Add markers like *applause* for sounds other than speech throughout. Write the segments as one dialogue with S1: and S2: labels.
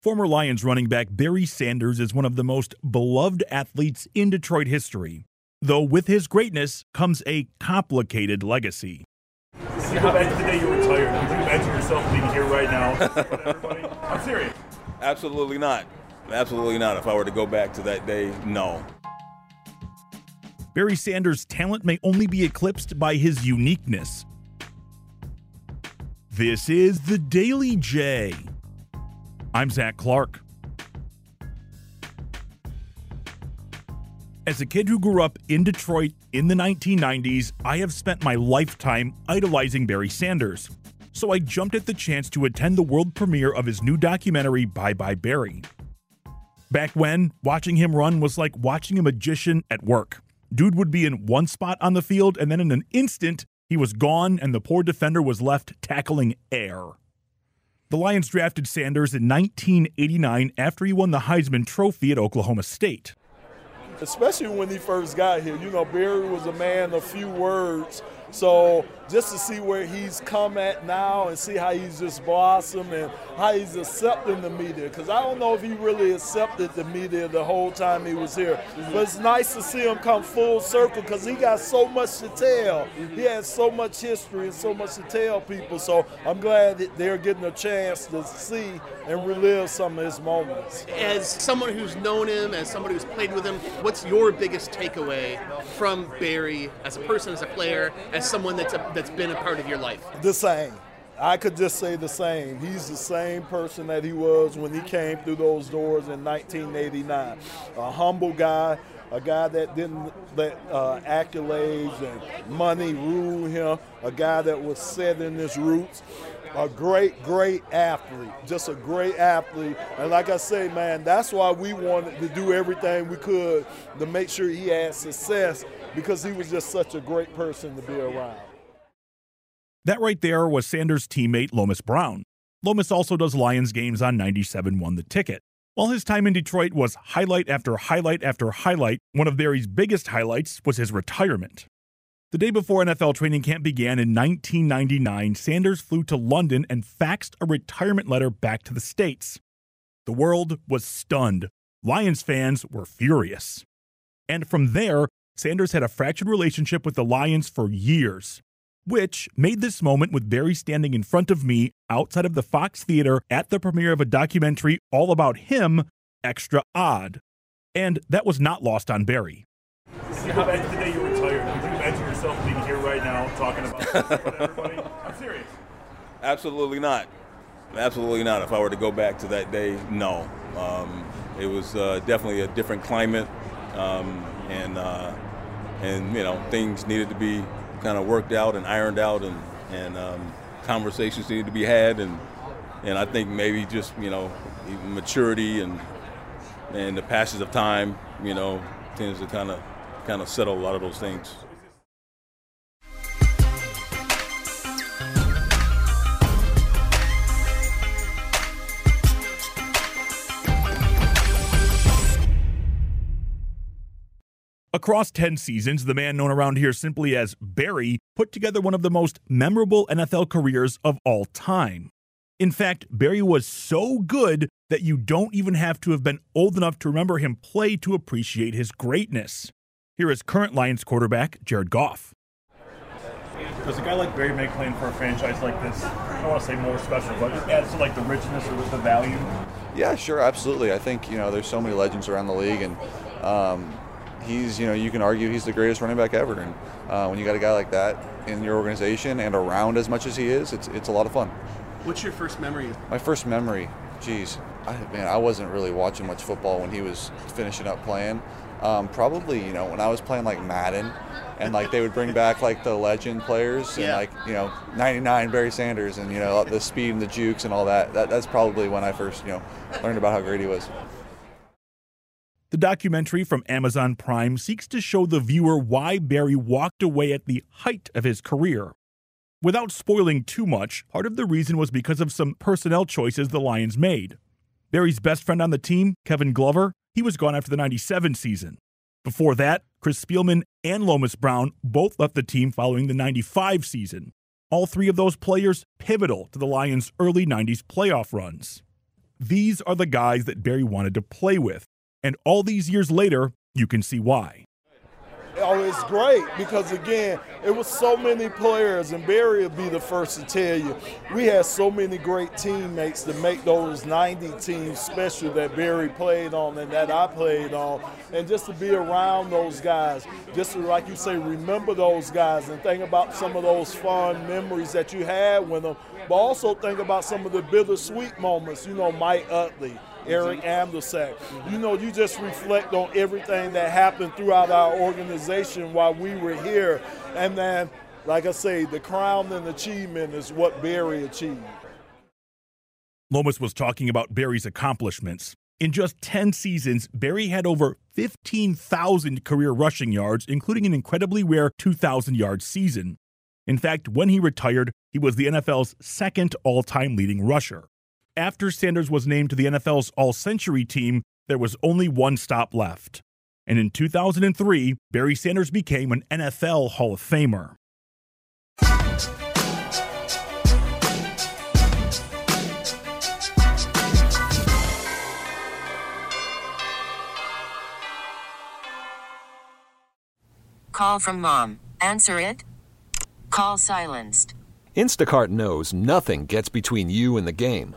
S1: Former Lions running back Barry Sanders is one of the most beloved athletes in Detroit history, though with his greatness comes a complicated legacy.
S2: If you go back to the day you retired, would you imagine yourself being here right now? *laughs* I'm serious.
S3: Absolutely not. Absolutely not. If I were to go back to that day, no.
S1: Barry Sanders' talent may only be eclipsed by his uniqueness. This is the Daily J. I'm Zach Clark. As a kid who grew up in Detroit in the 1990s, I have spent my lifetime idolizing Barry Sanders. So I jumped at the chance to attend the world premiere of his new documentary, Bye Bye Barry. Back when, watching him run was like watching a magician at work. Dude would be in one spot on the field, and then in an instant, he was gone, and the poor defender was left tackling air. The Lions drafted Sanders in 1989 after he won the Heisman Trophy at Oklahoma State.
S4: Especially when he first got here. You know, Barry was a man of few words. So just to see where he's come at now and see how he's just blossomed and how he's accepting the media. Because I don't know if he really accepted the media the whole time he was here. Mm-hmm. But it's nice to see him come full circle because he got so much to tell. He mm-hmm. has so much history and so much to tell people. So I'm glad that they're getting a chance to see and relive some of his moments.
S5: As someone who's known him, as somebody who's played with him, what's your biggest takeaway from Barry as a person, as a player, as someone that's a, that's been a part of your life?
S4: The same. I could just say the same. He's the same person that he was when he came through those doors in 1989. A humble guy, a guy that didn't let uh, accolades and money rule him, a guy that was set in his roots. A great, great athlete, just a great athlete. And like I say, man, that's why we wanted to do everything we could to make sure he had success because he was just such a great person to be around.
S1: That right there was Sanders' teammate Lomas Brown. Lomas also does Lions games on 97 One the Ticket. While his time in Detroit was highlight after highlight after highlight, one of Barry's biggest highlights was his retirement. The day before NFL training camp began in 1999, Sanders flew to London and faxed a retirement letter back to the States. The world was stunned. Lions fans were furious. And from there, Sanders had a fractured relationship with the Lions for years, which made this moment with Barry standing in front of me outside of the Fox Theater at the premiere of a documentary all about him extra odd. And that was not lost on Barry.
S2: If you go back to the day you retired, would you imagine yourself being here right now talking about *laughs* everybody? I'm serious.
S3: Absolutely not. Absolutely not. If I were to go back to that day, no. Um, it was uh, definitely a different climate, um, and uh, and you know things needed to be kind of worked out and ironed out, and and um, conversations needed to be had, and and I think maybe just you know maturity and and the passage of time, you know, tends to kind of kind of settle a lot of those things.
S1: Across 10 seasons, the man known around here simply as Barry put together one of the most memorable NFL careers of all time. In fact, Barry was so good that you don't even have to have been old enough to remember him play to appreciate his greatness. Here is current Lions quarterback Jared Goff.
S2: Does a guy like Barry make playing for a franchise like this? I don't want to say more special, but it adds to like the richness or the value.
S6: Yeah, sure, absolutely. I think you know there's so many legends around the league, and um, he's you know you can argue he's the greatest running back ever. And uh, when you got a guy like that in your organization and around as much as he is, it's it's a lot of fun.
S5: What's your first memory?
S6: My first memory, geez, I, man, I wasn't really watching much football when he was finishing up playing. Um, probably, you know, when I was playing like Madden, and like they would bring back like the legend players and
S5: Yeah.
S6: like you know 99 Barry Sanders and you know the speed and the jukes and all that. That that's probably when I first you know learned about how great he was.
S1: The documentary from Amazon Prime seeks to show the viewer why Barry walked away at the height of his career. Without spoiling too much, part of the reason was because of some personnel choices the Lions made. Barry's best friend on the team, Kevin Glover, he was gone after the 97 season. Before that, Chris Spielman and Lomas Brown both left the team following the 95 season. All three of those players pivotal to the Lions' early 90s playoff runs. These are the guys that Barry wanted to play with, and all these years later, you can see why.
S4: Oh, it's great because again, it was so many players, and Barry will be the first to tell you. We had so many great teammates to make those 90 teams special that Barry played on and that I played on. And just to be around those guys, just to, like you say, remember those guys and think about some of those fond memories that you had with them, but also think about some of the bittersweet moments. You know, Mike Utley. Eric Andolsek. You know, you just reflect on everything that happened throughout our organization while we were here. And then, like I say, the crown and achievement is what Barry achieved.
S1: Lomas was talking about Barry's accomplishments. In just 10 seasons, Barry had over 15,000 career rushing yards, including an incredibly rare 2,000 yard season. In fact, when he retired, he was the NFL's second all time leading rusher. After Sanders was named to the NFL's All Century team, there was only one stop left. And in 2003, Barry Sanders became an NFL Hall of Famer.
S7: Call from mom. Answer it. Call silenced.
S8: Instacart knows nothing gets between you and the game.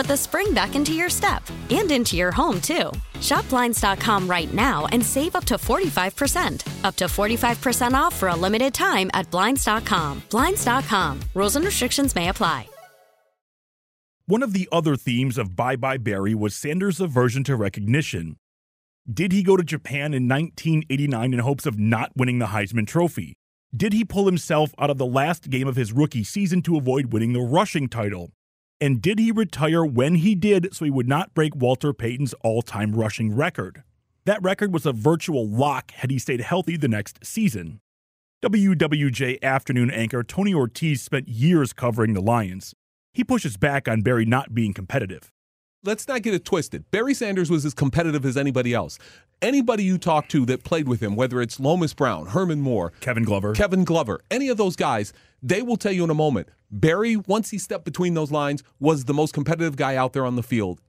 S9: put the spring back into your step and into your home, too. Shop Blinds.com right now and save up to 45%. Up to 45% off for a limited time at Blinds.com. Blinds.com. Rules and restrictions may apply.
S1: One of the other themes of Bye Bye Barry was Sanders' aversion to recognition. Did he go to Japan in 1989 in hopes of not winning the Heisman Trophy? Did he pull himself out of the last game of his rookie season to avoid winning the rushing title? And did he retire when he did so he would not break Walter Payton's all time rushing record? That record was a virtual lock had he stayed healthy the next season. WWJ afternoon anchor Tony Ortiz spent years covering the Lions. He pushes back on Barry not being competitive.
S10: Let's not get it twisted. Barry Sanders was as competitive as anybody else. Anybody you talk to that played with him, whether it's Lomas Brown, Herman Moore,
S1: Kevin Glover,
S10: Kevin Glover, any of those guys, they will tell you in a moment. Barry, once he stepped between those lines, was the most competitive guy out there on the field.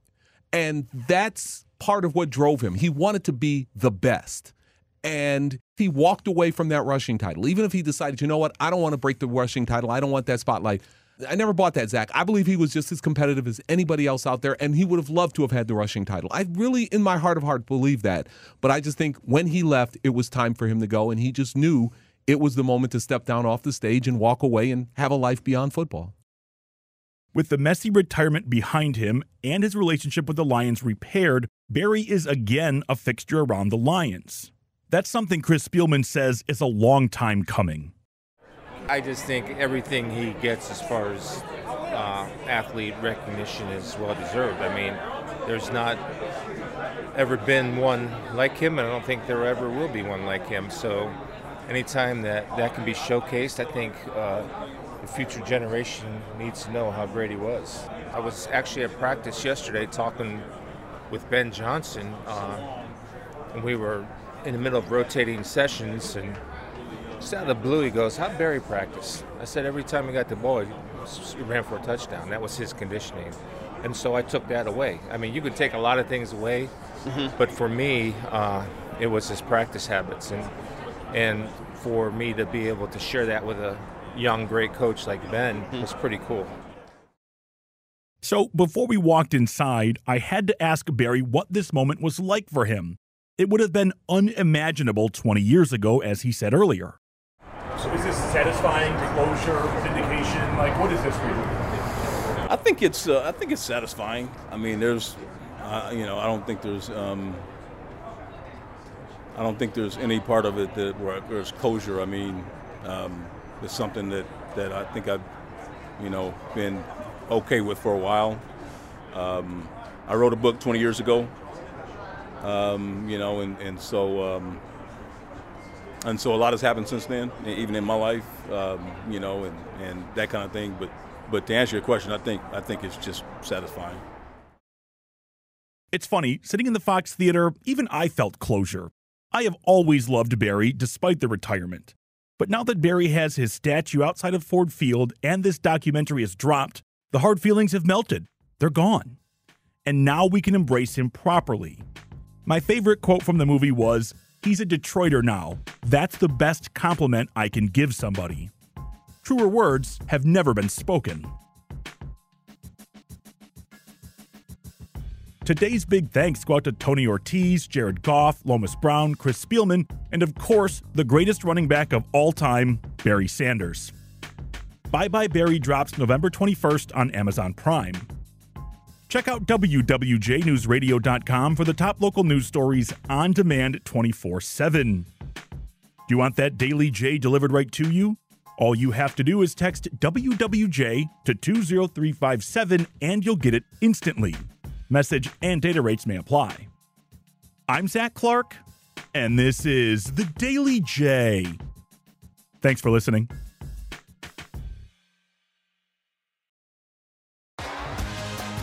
S10: And that's part of what drove him. He wanted to be the best. And he walked away from that rushing title. Even if he decided, you know what, I don't want to break the rushing title, I don't want that spotlight. I never bought that, Zach. I believe he was just as competitive as anybody else out there, and he would have loved to have had the rushing title. I really, in my heart of heart, believe that. But I just think when he left, it was time for him to go, and he just knew it was the moment to step down off the stage and walk away and have a life beyond football.
S1: With the messy retirement behind him and his relationship with the Lions repaired, Barry is again a fixture around the Lions. That's something Chris Spielman says is a long time coming.
S11: I just think everything he gets as far as uh, athlete recognition is well deserved. I mean, there's not ever been one like him, and I don't think there ever will be one like him. So, anytime that that can be showcased, I think uh, the future generation needs to know how great he was. I was actually at practice yesterday talking with Ben Johnson, uh, and we were in the middle of rotating sessions, and just out of the blue, he goes, "How'd Barry practice?" I said, "Every time he got the ball, he ran for a touchdown. That was his conditioning." And so I took that away. I mean, you could take a lot of things away,
S5: Mhm.
S11: but for me, uh, it was his practice habits, and and for me to be able to share that with a young, great coach like Ben was pretty cool.
S1: So, before we walked inside, I had to ask Barry what this moment was like for him. It would have been unimaginable 20 years ago, as he said earlier.
S2: Is this satisfying closure, vindication? Like, what is this for you?
S3: I think it's uh, I think it's satisfying. I mean, there's, uh, you know, I don't think there's, um, I don't think there's any part of it that where there's closure. I mean, um, it's something that that I think I've, you know, been okay with for a while. Um, I wrote a book 20 years ago, um, you know, and and so. And so a lot has happened since then, even in my life, um, you know, and, and that kind of thing. But but to answer your question, I think I think it's just satisfying.
S1: It's funny, sitting in the Fox Theater, even I felt closure. I have always loved Barry, despite the retirement. But now that Barry has his statue outside of Ford Field and this documentary is dropped, the hard feelings have melted. They're gone. And now we can embrace him properly. My favorite quote from the movie was He's a Detroiter now. That's the best compliment I can give somebody. Truer words have never been spoken. Today's big thanks go out to Tony Ortiz, Jared Goff, Lomas Brown, Chris Spielman, and of course, the greatest running back of all time, Barry Sanders. Bye Bye Barry drops November 21st on Amazon Prime. Check out WWJNewsRadio.com for the top local news stories on demand 24 7. Do you want that Daily J delivered right to you? All you have to do is text WWJ to 20357 and you'll get it instantly. Message and data rates may apply. I'm Zach Clark, and this is the Daily J. Thanks for listening.